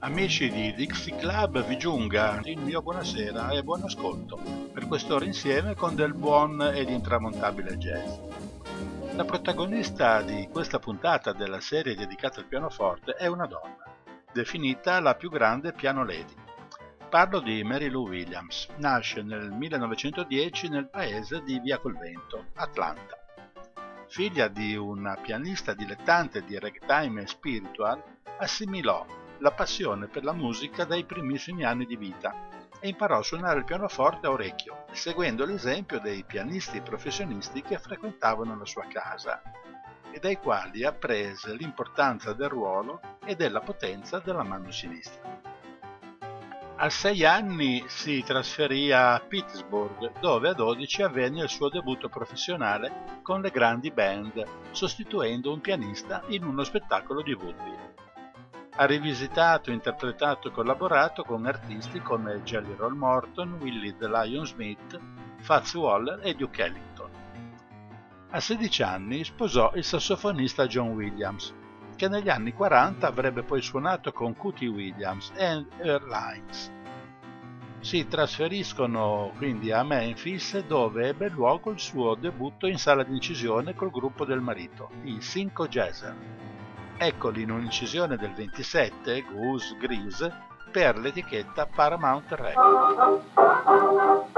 Amici di Dixie Club vi giunga il mio buonasera e buon ascolto per quest'ora insieme con del buon ed intramontabile jazz. La protagonista di questa puntata della serie dedicata al pianoforte è una donna, definita la più grande piano lady. Parlo di Mary Lou Williams, nasce nel 1910 nel paese di Via col Vento, Atlanta. Figlia di una pianista dilettante di ragtime e spiritual, assimilò la passione per la musica dai primissimi anni di vita e imparò a suonare il pianoforte a orecchio, seguendo l'esempio dei pianisti professionisti che frequentavano la sua casa e dai quali apprese l'importanza del ruolo e della potenza della mano sinistra. A sei anni si trasferì a Pittsburgh, dove a 12 avvenne il suo debutto professionale con le grandi band, sostituendo un pianista in uno spettacolo di Woodville. Ha rivisitato, interpretato e collaborato con artisti come Jelly Roll Morton, Willie the Lion Smith, Fats Waller e Duke Ellington. A 16 anni sposò il sassofonista John Williams, che negli anni 40 avrebbe poi suonato con Cootie Williams e Earl Hines. Si trasferiscono quindi a Memphis dove ebbe luogo il suo debutto in sala d'incisione col gruppo del marito, i Cinco Jazzer. Eccoli in un'incisione del 27, Goose Grease, per l'etichetta Paramount Records.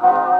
Oh.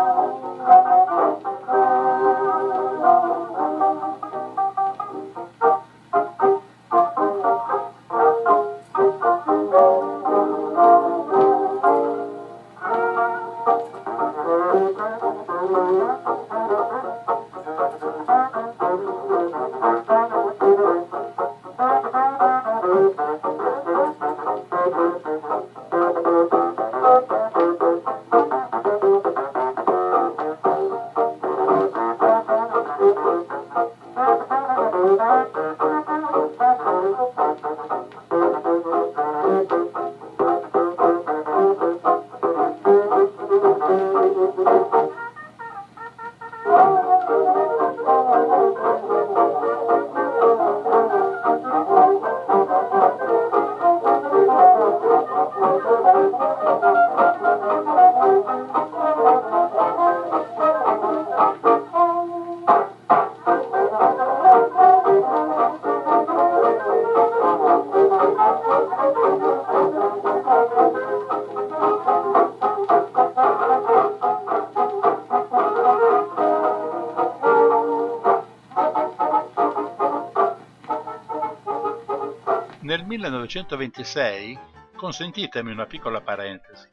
1926, consentitemi una piccola parentesi,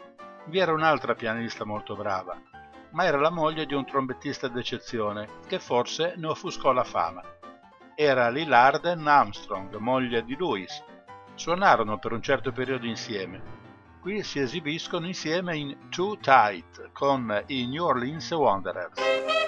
vi era un'altra pianista molto brava, ma era la moglie di un trombettista d'eccezione che forse ne offuscò la fama. Era Lillarden Armstrong, moglie di Lewis. Suonarono per un certo periodo insieme. Qui si esibiscono insieme in Too Tight con i New Orleans Wanderers.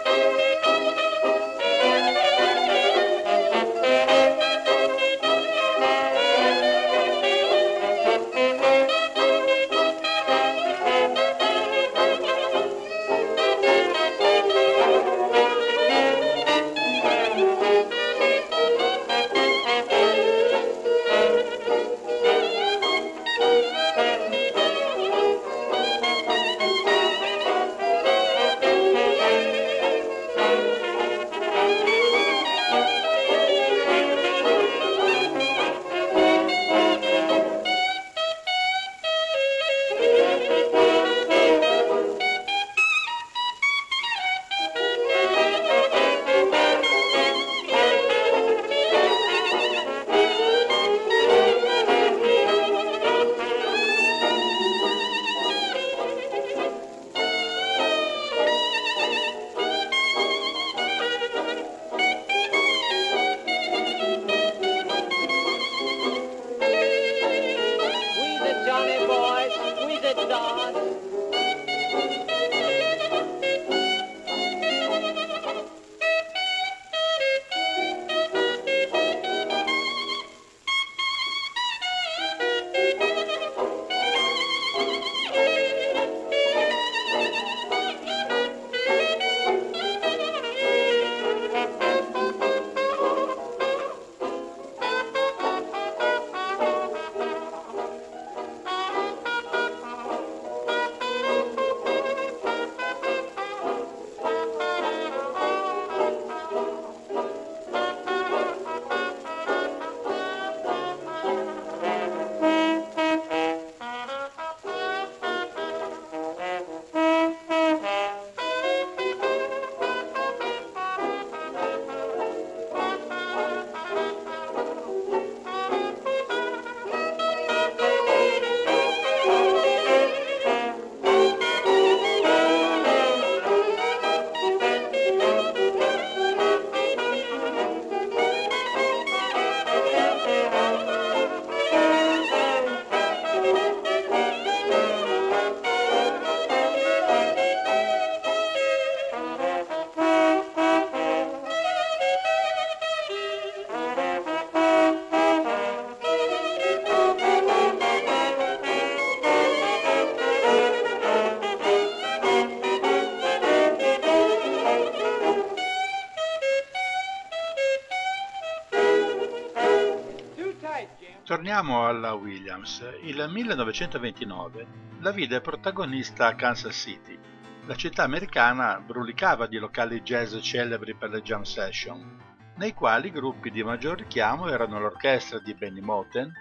Torniamo alla Williams. Il 1929 la vide protagonista a Kansas City. La città americana brulicava di locali jazz celebri per le jam session, nei quali gruppi di maggior richiamo erano l'orchestra di Benny Moten,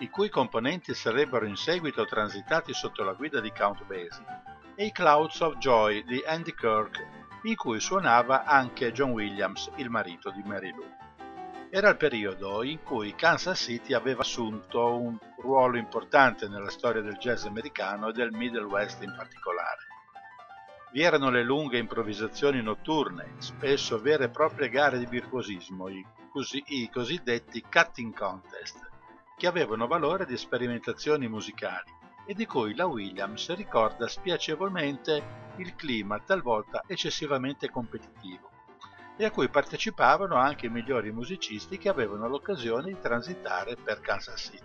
i cui componenti sarebbero in seguito transitati sotto la guida di Count Basie, e i Clouds of Joy di Andy Kirk, in cui suonava anche John Williams, il marito di Mary Lou. Era il periodo in cui Kansas City aveva assunto un ruolo importante nella storia del jazz americano e del Middle West in particolare. Vi erano le lunghe improvvisazioni notturne, spesso vere e proprie gare di virtuosismo, i, così, i cosiddetti cutting contest, che avevano valore di sperimentazioni musicali e di cui la Williams ricorda spiacevolmente il clima talvolta eccessivamente competitivo e a cui partecipavano anche i migliori musicisti che avevano l'occasione di transitare per Kansas City.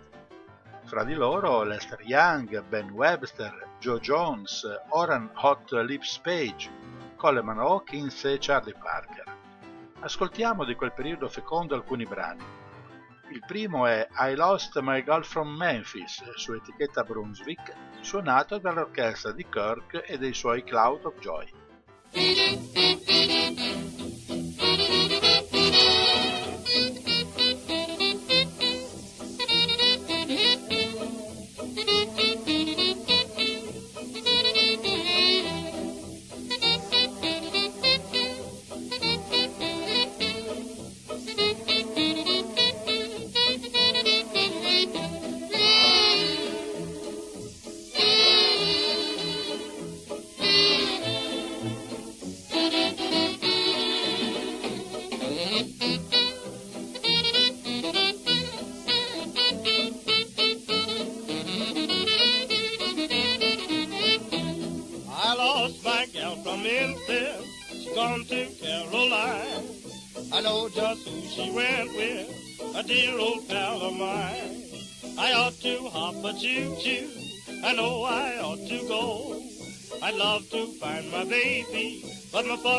Fra di loro Lester Young, Ben Webster, Joe Jones, Oran Hot Lips Page, Coleman Hawkins e Charlie Parker. Ascoltiamo di quel periodo fecondo alcuni brani. Il primo è I Lost My Girl from Memphis su etichetta Brunswick, suonato dall'orchestra di Kirk e dei suoi Cloud of Joy.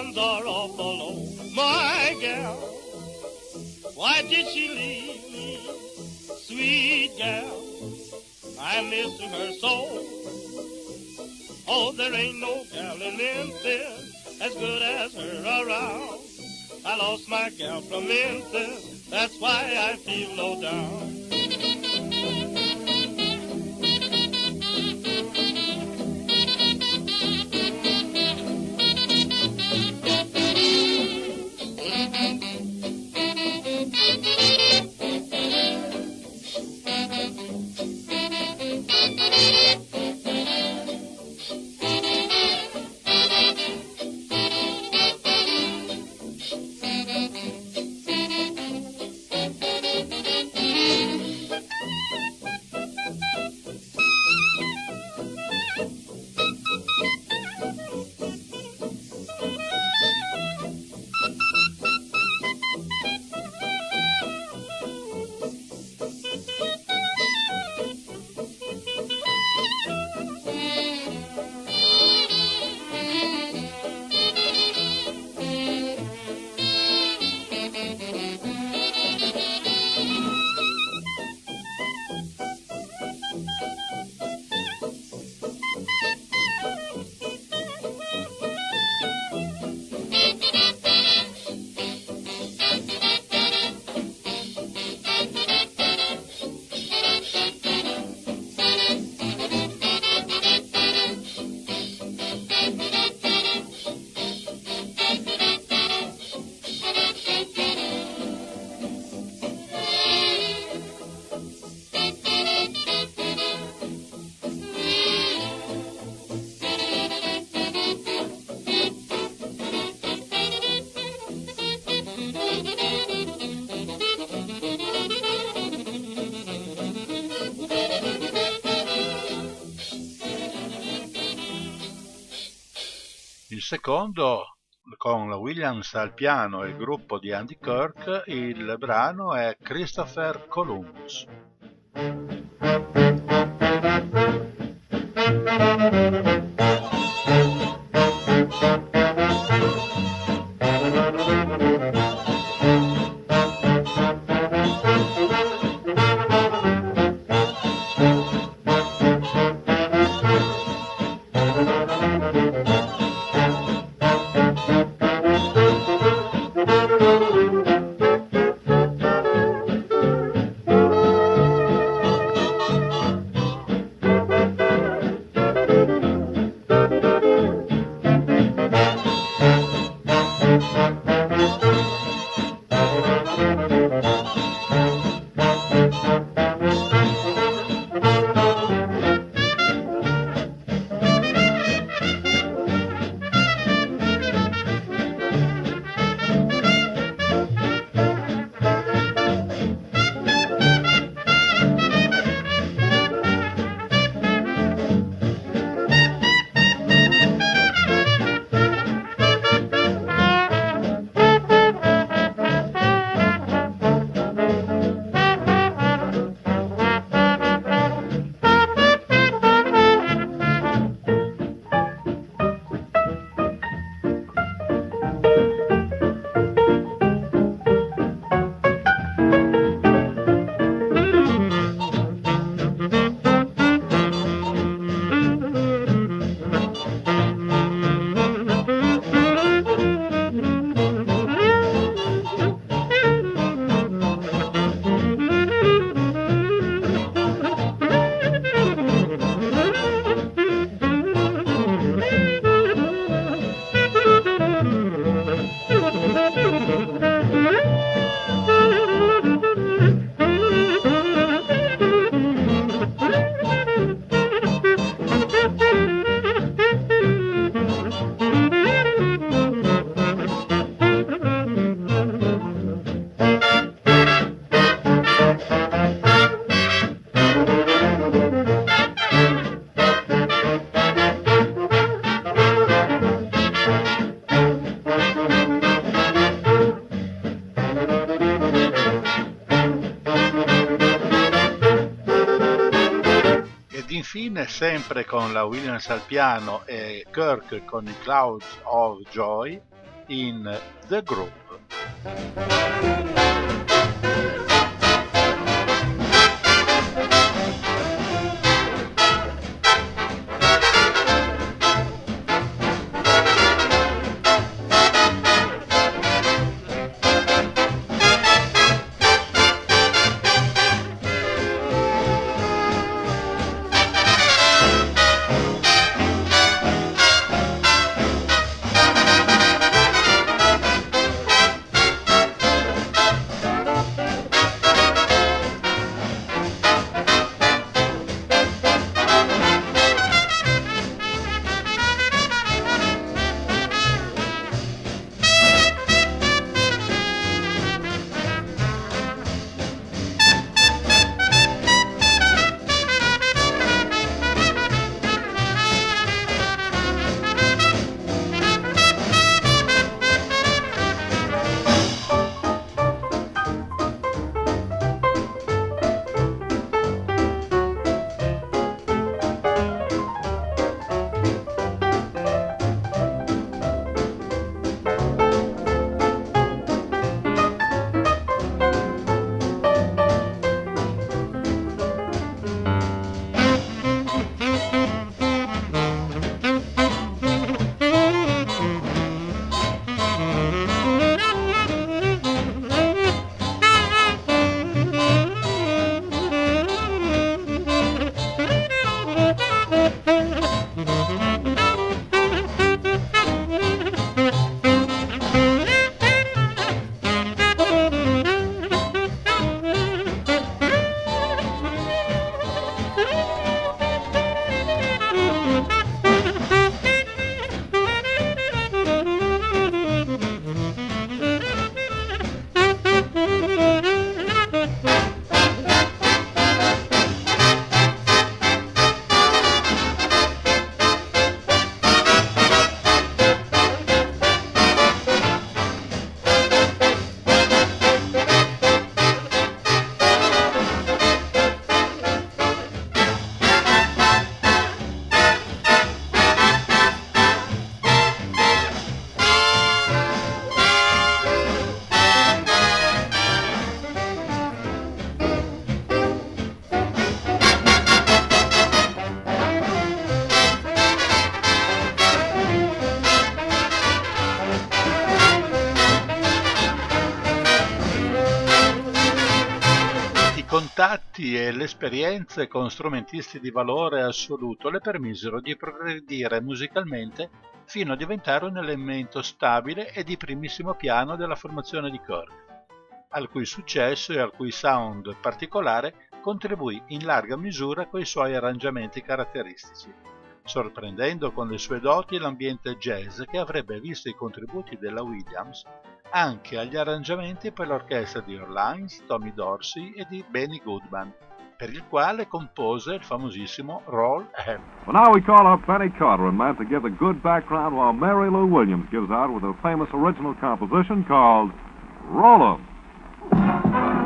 funds are awful low. My gal, why did she leave me? Sweet gal, I miss her so. Oh, there ain't no gal in Memphis as good as her around. I lost my gal from Memphis, that's why I feel low down. secondo con la Williams al piano e il gruppo di Andy Kirk, il brano è Christopher Columbus. Sempre con la Williams al piano e Kirk con i Clouds of Joy in The Group. Esperienze con strumentisti di valore assoluto le permisero di progredire musicalmente fino a diventare un elemento stabile e di primissimo piano della formazione di Kirk, al cui successo e al cui sound particolare contribuì in larga misura coi suoi arrangiamenti caratteristici, sorprendendo con le sue doti l'ambiente jazz che avrebbe visto i contributi della Williams anche agli arrangiamenti per l'orchestra di Orleans, Tommy Dorsey e di Benny Goodman, per il quale compose il famosissimo Roll. Well, now we call up Benny Carter and Matt to give a good background while Mary Lou Williams gives out with a famous original composition called Roll 'em.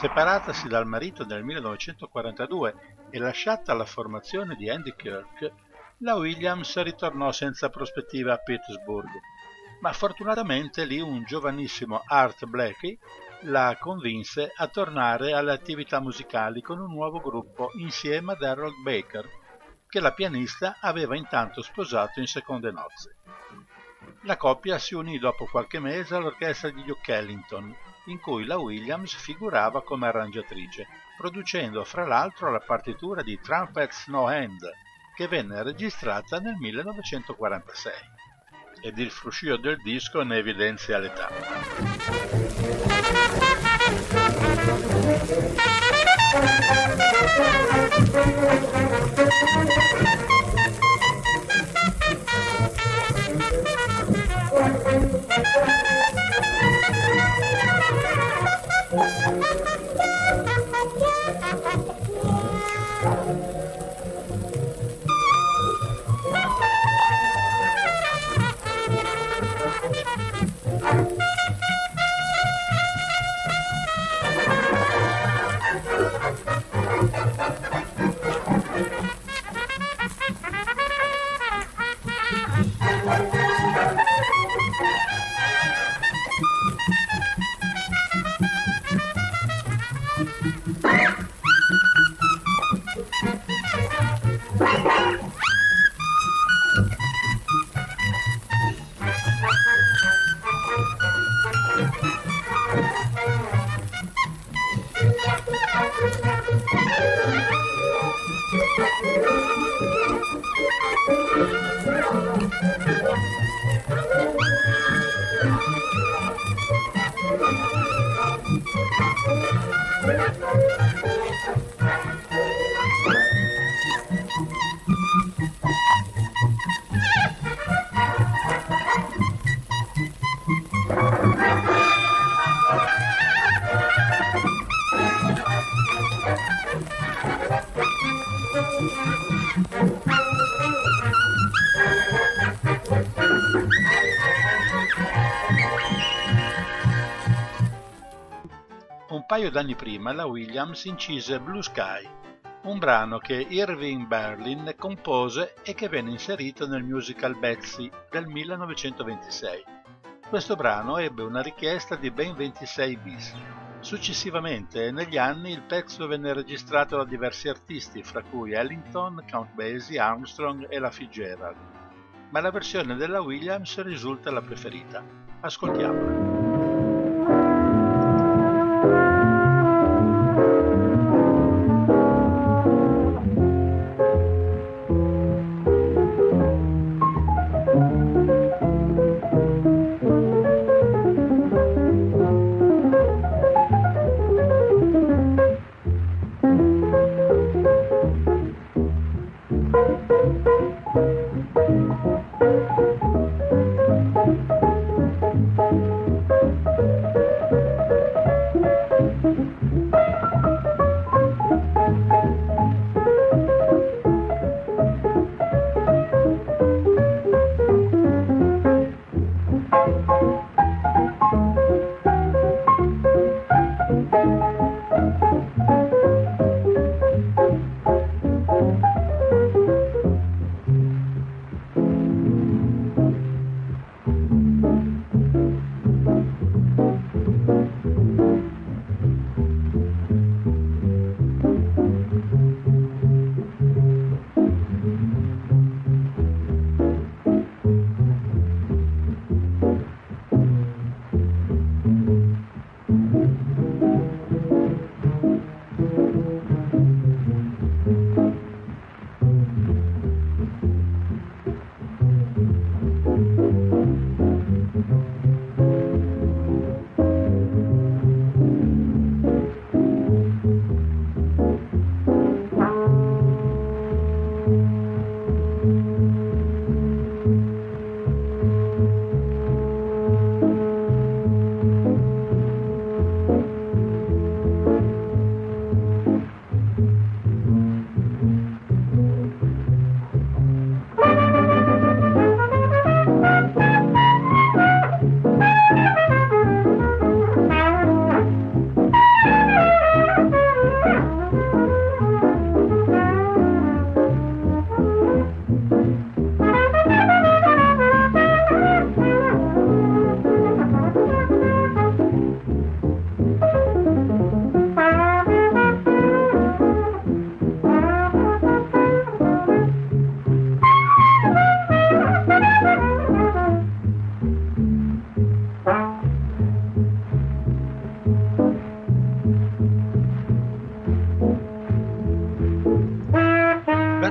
Separatasi dal marito nel 1942 e lasciata la formazione di Andy Kirk, la Williams ritornò senza prospettive a Pittsburgh, ma fortunatamente lì un giovanissimo Art Blakey la convinse a tornare alle attività musicali con un nuovo gruppo insieme ad Harold Baker, che la pianista aveva intanto sposato in seconde nozze. La coppia si unì dopo qualche mese all'orchestra di Duke Ellington, in cui la Williams figurava come arrangiatrice, producendo fra l'altro la partitura di Trumpets No Hand, che venne registrata nel 1946. Ed il fruscio del disco ne evidenzia l'età. Un Prima la Williams incise Blue Sky, un brano che Irving Berlin compose e che venne inserito nel musical Betsy del 1926. Questo brano ebbe una richiesta di ben 26 bis. Successivamente, negli anni, il pezzo venne registrato da diversi artisti, fra cui Ellington, Count Basie, Armstrong e la Fitzgerald. Ma la versione della Williams risulta la preferita. Ascoltiamola.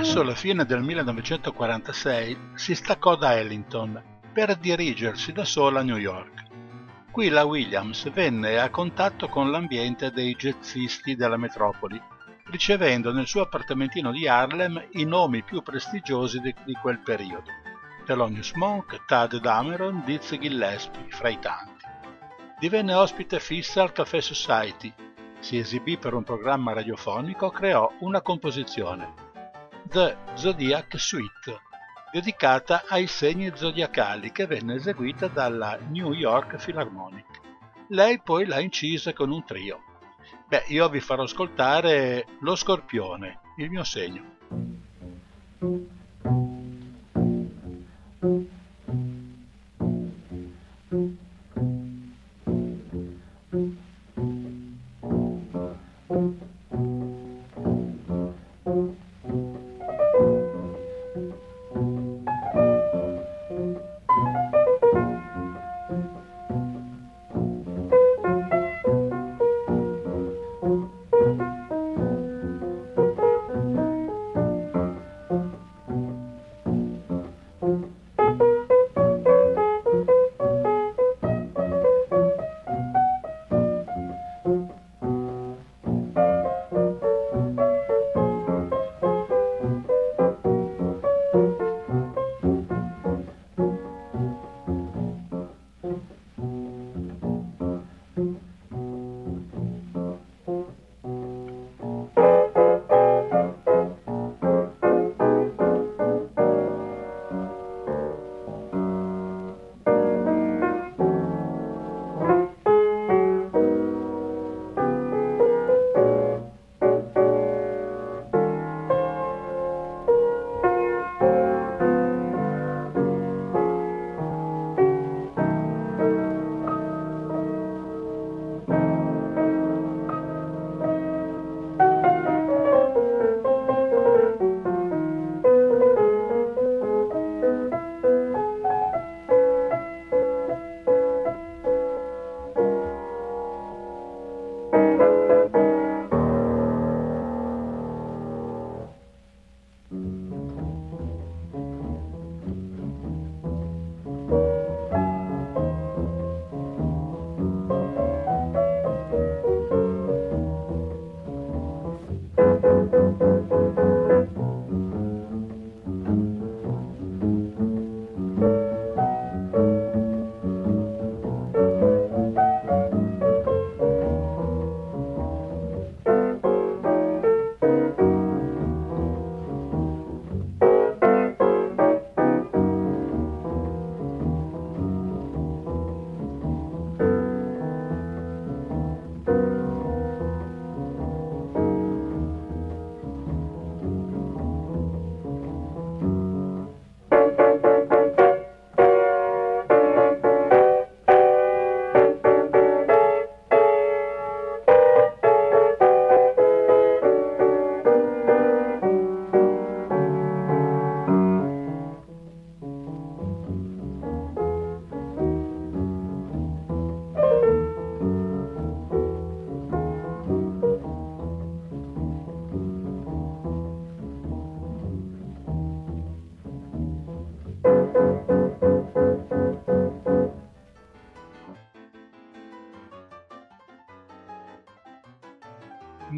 Verso la fine del 1946 si staccò da Ellington per dirigersi da sola a New York. Qui la Williams venne a contatto con l'ambiente dei jazzisti della metropoli, ricevendo nel suo appartamentino di Harlem i nomi più prestigiosi di, quel periodo. Thelonious Monk, Tad Dameron, Dizzy Gillespie, fra i tanti. Divenne ospite fissa al Café Society, si esibì per un programma radiofonico, creò una composizione, The Zodiac Suite, dedicata ai segni zodiacali che venne eseguita dalla New York Philharmonic. Lei poi l'ha incisa con un trio. Beh, io vi farò ascoltare Lo Scorpione, il mio segno.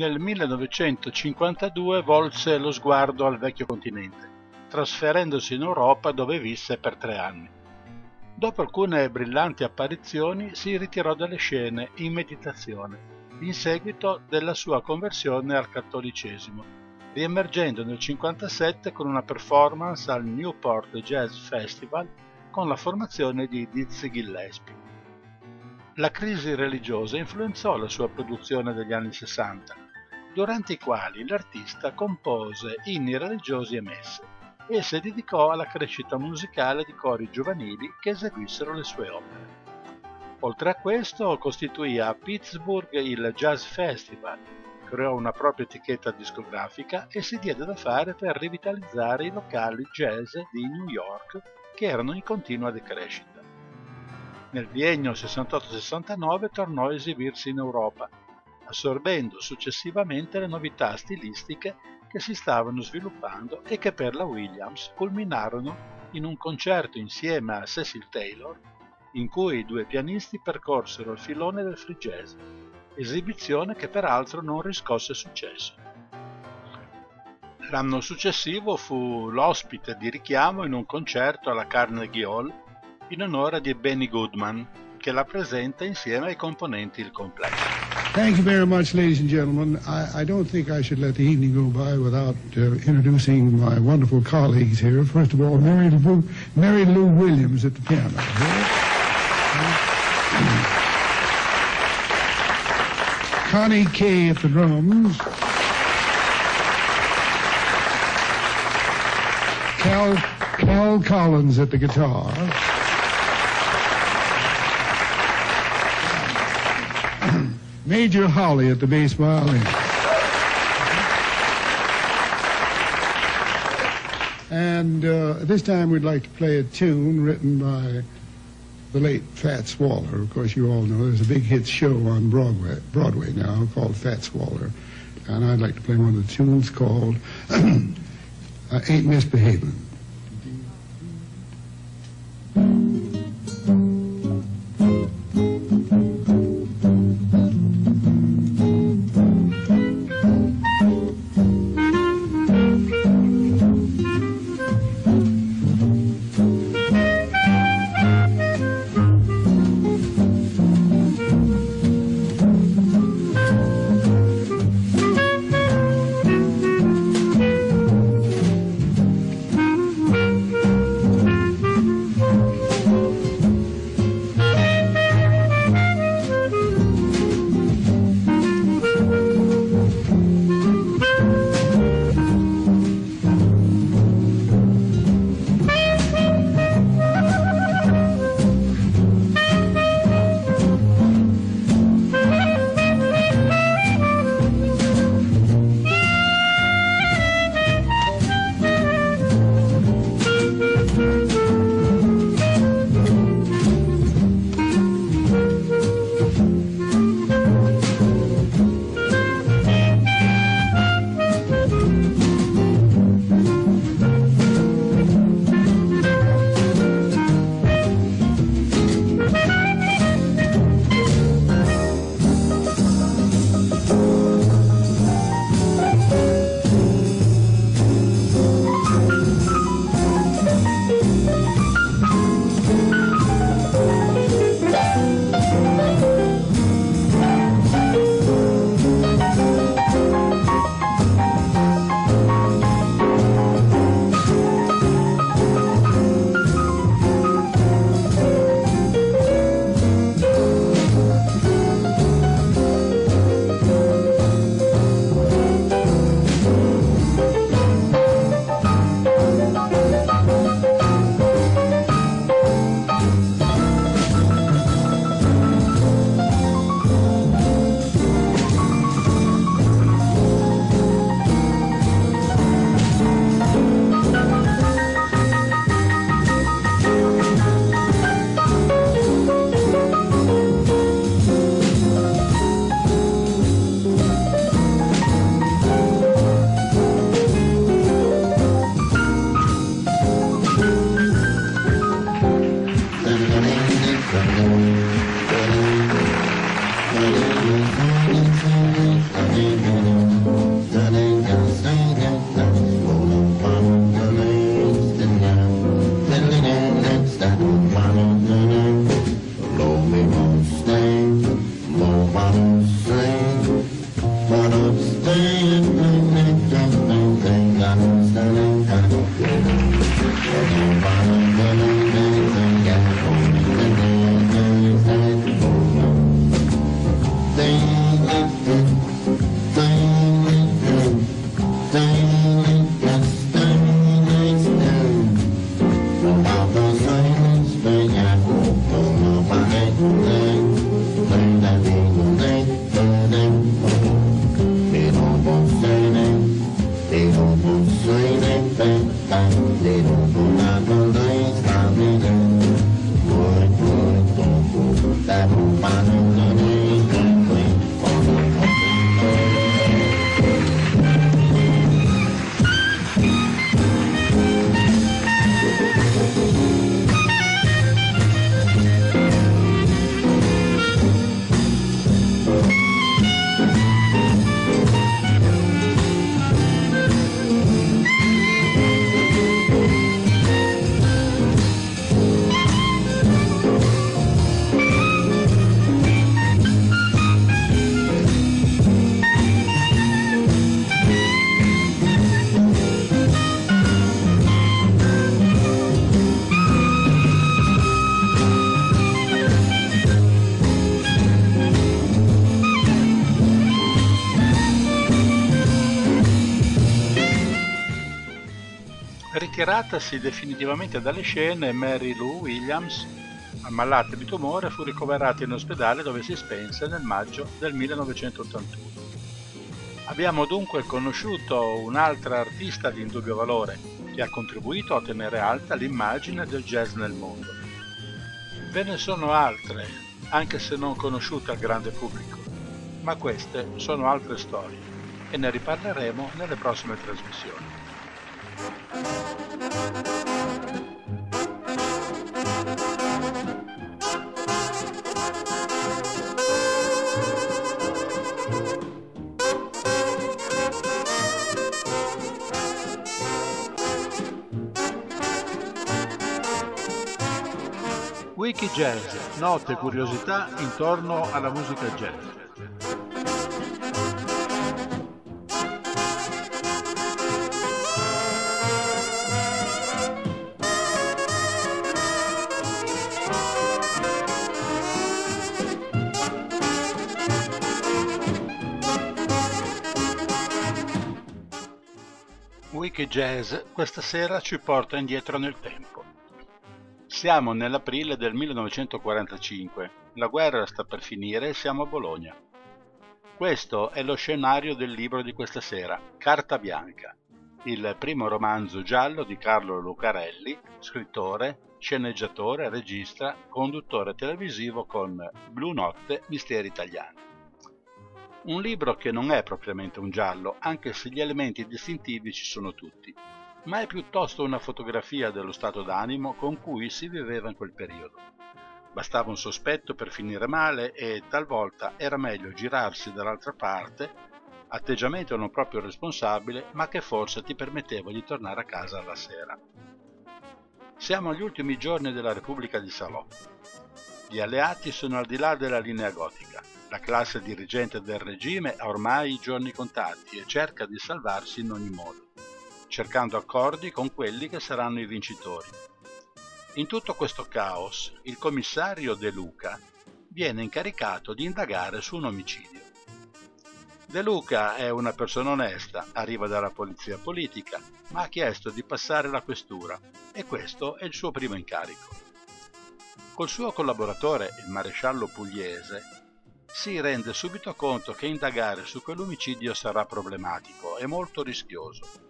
Nel 1952 volse lo sguardo al vecchio continente, trasferendosi in Europa dove visse per tre anni. Dopo alcune brillanti apparizioni si ritirò dalle scene in meditazione, in seguito della sua conversione al cattolicesimo, riemergendo nel 1957 con una performance al Newport Jazz Festival con la formazione di Dizzy Gillespie. La crisi religiosa influenzò la sua produzione degli anni 60, durante i quali l'artista compose inni religiosi e messe e si dedicò alla crescita musicale di cori giovanili che eseguissero le sue opere. Oltre a questo costituì a Pittsburgh il Jazz Festival, creò una propria etichetta discografica e si diede da fare per rivitalizzare i locali jazz di New York che erano in continua decrescita. Nel biennio 68-69 tornò a esibirsi in Europa assorbendo successivamente le novità stilistiche che si stavano sviluppando e che per la Williams culminarono in un concerto insieme a Cecil Taylor in cui i due pianisti percorsero il filone del free jazz, esibizione che peraltro non riscosse successo. L'anno successivo fu l'ospite di richiamo in un concerto alla Carnegie Hall in onore di Benny Goodman, che la presenta insieme ai componenti il complesso. Thank you very much, ladies and gentlemen. I, I don't think I should let the evening go by without uh, introducing my wonderful colleagues here. First of all, Mary Lou, Mary Lou Williams at the piano. Connie Kay at the drums. Cal, Cal Collins at the guitar. Major Howley at the bass violin. And uh, this time we'd like to play a tune written by the late Fats Waller. Of course, you all know there's a big hit show on Broadway, Broadway now called Fats Waller. And I'd like to play one of the tunes called uh, Ain't Misbehaving. Ritiratasi definitivamente dalle scene, Mary Lou Williams, ammalata di tumore, fu ricoverata in ospedale dove si spense nel maggio del 1981. Abbiamo dunque conosciuto un'altra artista di indubbio valore che ha contribuito a tenere alta l'immagine del jazz nel mondo. Ve ne sono altre, anche se non conosciute al grande pubblico, ma queste sono altre storie e ne riparleremo nelle prossime trasmissioni. Wiki Jazz, note e curiosità intorno alla musica jazz. Wiki Jazz questa sera ci porta indietro nel tempo. Siamo nell'aprile del 1945, la guerra sta per finire e siamo a Bologna. Questo è lo scenario del libro di questa sera, Carta Bianca, il primo romanzo giallo di Carlo Lucarelli, scrittore, sceneggiatore, regista, conduttore televisivo con Blu Notte, Misteri Italiani. Un libro che non è propriamente un giallo, anche se gli elementi distintivi ci sono tutti ma è piuttosto una fotografia dello stato d'animo con cui si viveva in quel periodo. Bastava un sospetto per finire male e talvolta era meglio girarsi dall'altra parte, atteggiamento non proprio responsabile, ma che forse ti permetteva di tornare a casa alla sera. Siamo agli ultimi giorni della Repubblica di Salò. Gli alleati sono al di là della linea gotica. La classe dirigente del regime ha ormai i giorni contati e cerca di salvarsi in ogni modo cercando accordi con quelli che saranno i vincitori. In tutto questo caos, il commissario De Luca viene incaricato di indagare su un omicidio. De Luca è una persona onesta, arriva dalla polizia politica, ma ha chiesto di passare la questura e questo è il suo primo incarico. Col suo collaboratore, il maresciallo Pugliese, si rende subito conto che indagare su quell'omicidio sarà problematico e molto rischioso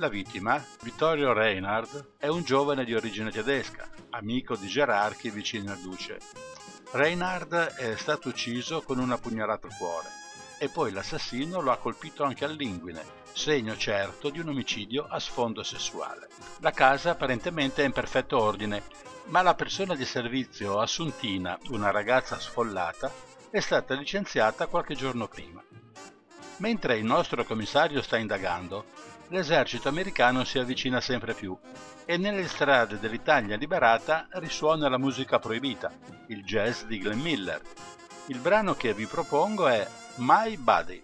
la vittima, Vittorio Reinhard, è un giovane di origine tedesca, amico di Gerarchi vicino al duce. Reinhard è stato ucciso con una pugnalata al cuore e poi l'assassino lo ha colpito anche all'inguine, segno certo di un omicidio a sfondo sessuale. La casa apparentemente è in perfetto ordine, ma la persona di servizio assuntina, una ragazza sfollata, è stata licenziata qualche giorno prima. Mentre il nostro commissario sta indagando, l'esercito americano si avvicina sempre più e nelle strade dell'Italia liberata risuona la musica proibita, il jazz di Glenn Miller. Il brano che vi propongo è My Body.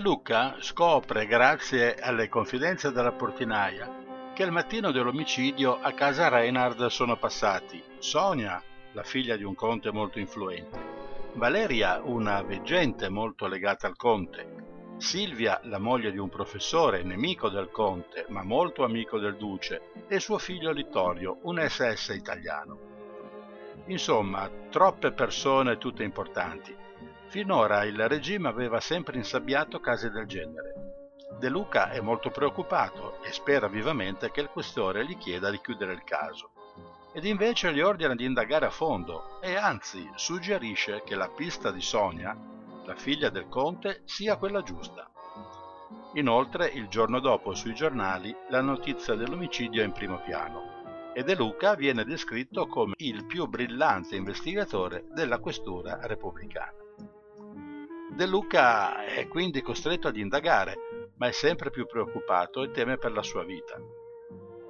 De Luca scopre, grazie alle confidenze della portinaia, che il mattino dell'omicidio a casa Reinhard sono passati Sonia, la figlia di un conte molto influente, Valeria, una veggente molto legata al conte, Silvia, la moglie di un professore, nemico del conte, ma molto amico del duce, e suo figlio Littorio, un SS italiano. Insomma, troppe persone tutte importanti. Finora il regime aveva sempre insabbiato casi del genere. De Luca è molto preoccupato e spera vivamente che il questore gli chieda di chiudere il caso ed invece gli ordina di indagare a fondo e anzi suggerisce che la pista di Sonia, la figlia del conte, sia quella giusta. Inoltre, il giorno dopo sui giornali la notizia dell'omicidio è in primo piano e De Luca viene descritto come il più brillante investigatore della questura repubblicana. De Luca è quindi costretto ad indagare, ma è sempre più preoccupato e teme per la sua vita.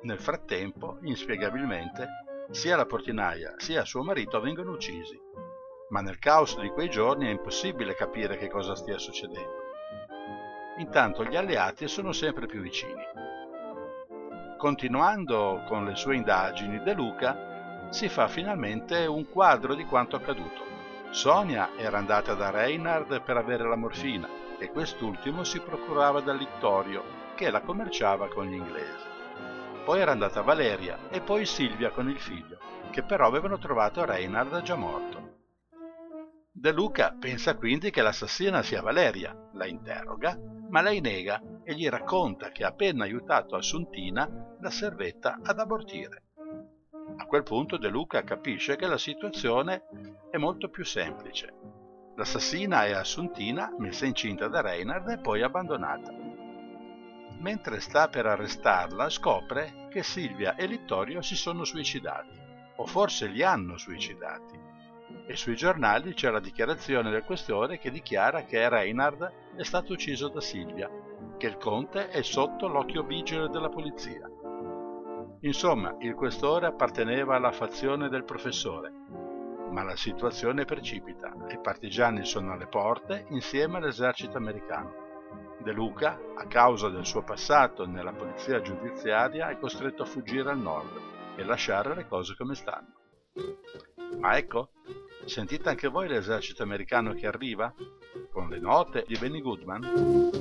Nel frattempo, inspiegabilmente, sia la portinaia sia suo marito vengono uccisi, ma nel caos di quei giorni è impossibile capire che cosa stia succedendo. Intanto gli alleati sono sempre più vicini. Continuando con le sue indagini, De Luca si fa finalmente un quadro di quanto accaduto. Sonia era andata da Reinhard per avere la morfina e quest'ultimo si procurava dal Littorio che la commerciava con gli inglesi poi era andata Valeria e poi Silvia con il figlio, che però avevano trovato Reinhard già morto. De Luca pensa quindi che l'assassina sia Valeria, la interroga, ma lei nega e gli racconta che ha appena aiutato Assuntina, la servetta, ad abortire. A quel punto De Luca capisce che la situazione è molto più semplice. L'assassina è Assuntina, messa incinta da Reinhard e poi abbandonata mentre sta per arrestarla, scopre che Silvia e Littorio si sono suicidati, o forse li hanno suicidati. E sui giornali c'è la dichiarazione del questore che dichiara che Reinhard è stato ucciso da Silvia, che il conte è sotto l'occhio vigile della polizia. Insomma, il questore apparteneva alla fazione del professore, ma la situazione precipita e i partigiani sono alle porte insieme all'esercito americano. De Luca, a causa del suo passato nella polizia giudiziaria, è costretto a fuggire al nord e lasciare le cose come stanno. Ma ecco, sentite anche voi l'esercito americano che arriva? Con le note di Benny Goodman?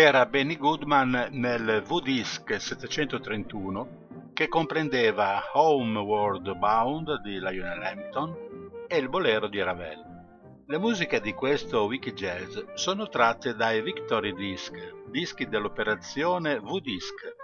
Era Benny Goodman nel V-Disc 731 che comprendeva Homeward Bound di Lionel Hampton e il bolero di Ravel. Le musiche di questo wiki jazz sono tratte dai Victory Disc, dischi dell'operazione V-Disc,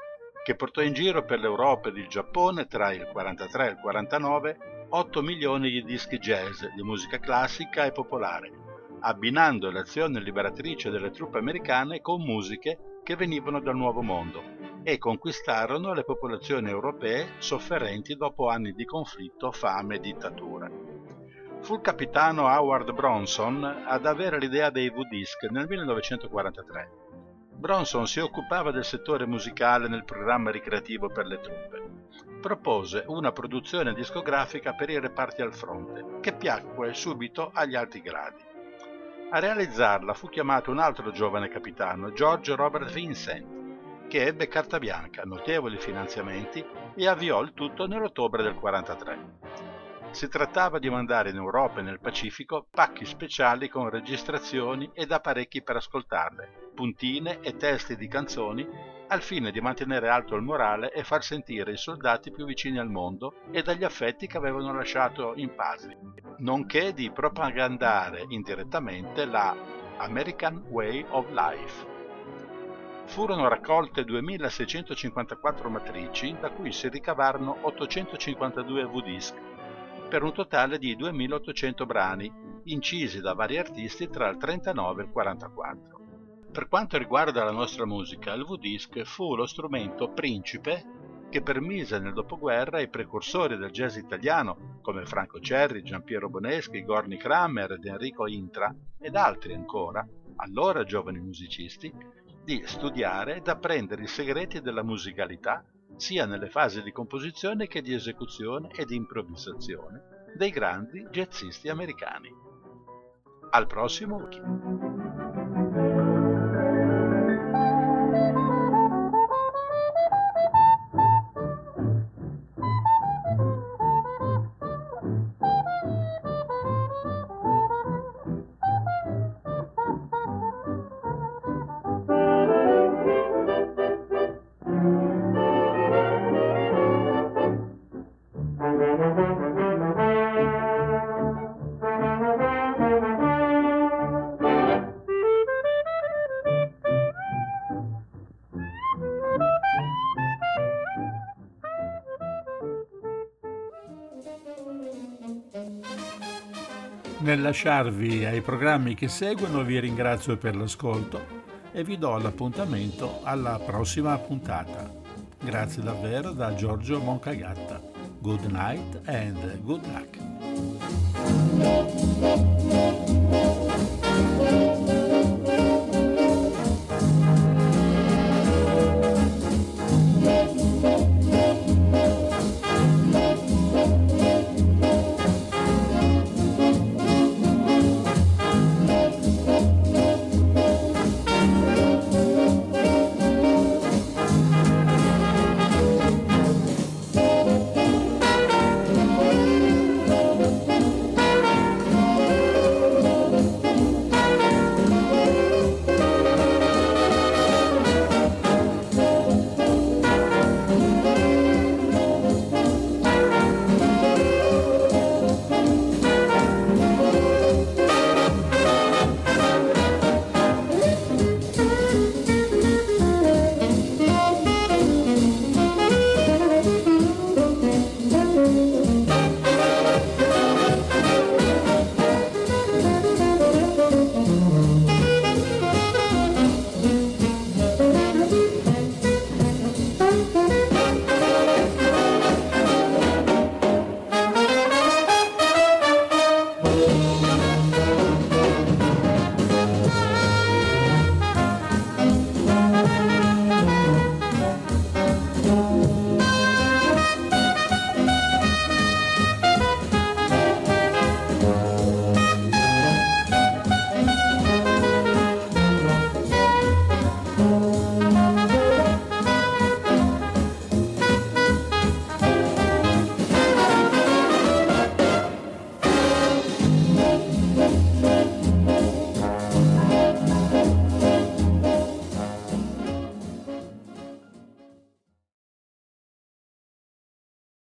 che portò in giro per l'Europa ed il Giappone tra il 43 e il 49 8 milioni di dischi jazz di musica classica e popolare, abbinando l'azione liberatrice delle truppe americane con musiche che venivano dal Nuovo Mondo e conquistarono le popolazioni europee sofferenti dopo anni di conflitto, fame e dittatura. Fu il capitano Howard Bronson ad avere l'idea dei V-Disc nel 1943. Bronson si occupava del settore musicale nel programma ricreativo per le truppe. Propose una produzione discografica per i reparti al fronte, che piacque subito agli alti gradi. A realizzarla fu chiamato un altro giovane capitano, George Robert Vincent, che ebbe carta bianca, notevoli finanziamenti e avviò il tutto nell'ottobre del 43. Si trattava di mandare in Europa e nel Pacifico pacchi speciali con registrazioni ed apparecchi per ascoltarle, puntine e testi di canzoni al fine di mantenere alto il morale e far sentire i soldati più vicini al mondo e dagli affetti che avevano lasciato in patria, nonché di propagandare indirettamente la American Way of Life. Furono raccolte 2654 matrici, da cui si ricavarono 852 V-disc per un totale di 2800 brani, incisi da vari artisti tra il 39 e il 44. Per quanto riguarda la nostra musica, il V-Disc fu lo strumento principe che permise nel dopoguerra ai precursori del jazz italiano, come Franco Cerri, Giampiero Boneschi, Gorni Kramer ed Enrico Intra, ed altri ancora, allora giovani musicisti, di studiare ed apprendere i segreti della musicalità sia nelle fasi di composizione che di esecuzione e di improvvisazione dei grandi jazzisti americani. Al prossimo lasciarvi ai programmi che seguono vi ringrazio per l'ascolto e vi do l'appuntamento alla prossima puntata. Grazie davvero da Giorgio Moncagatta. Good night and good luck.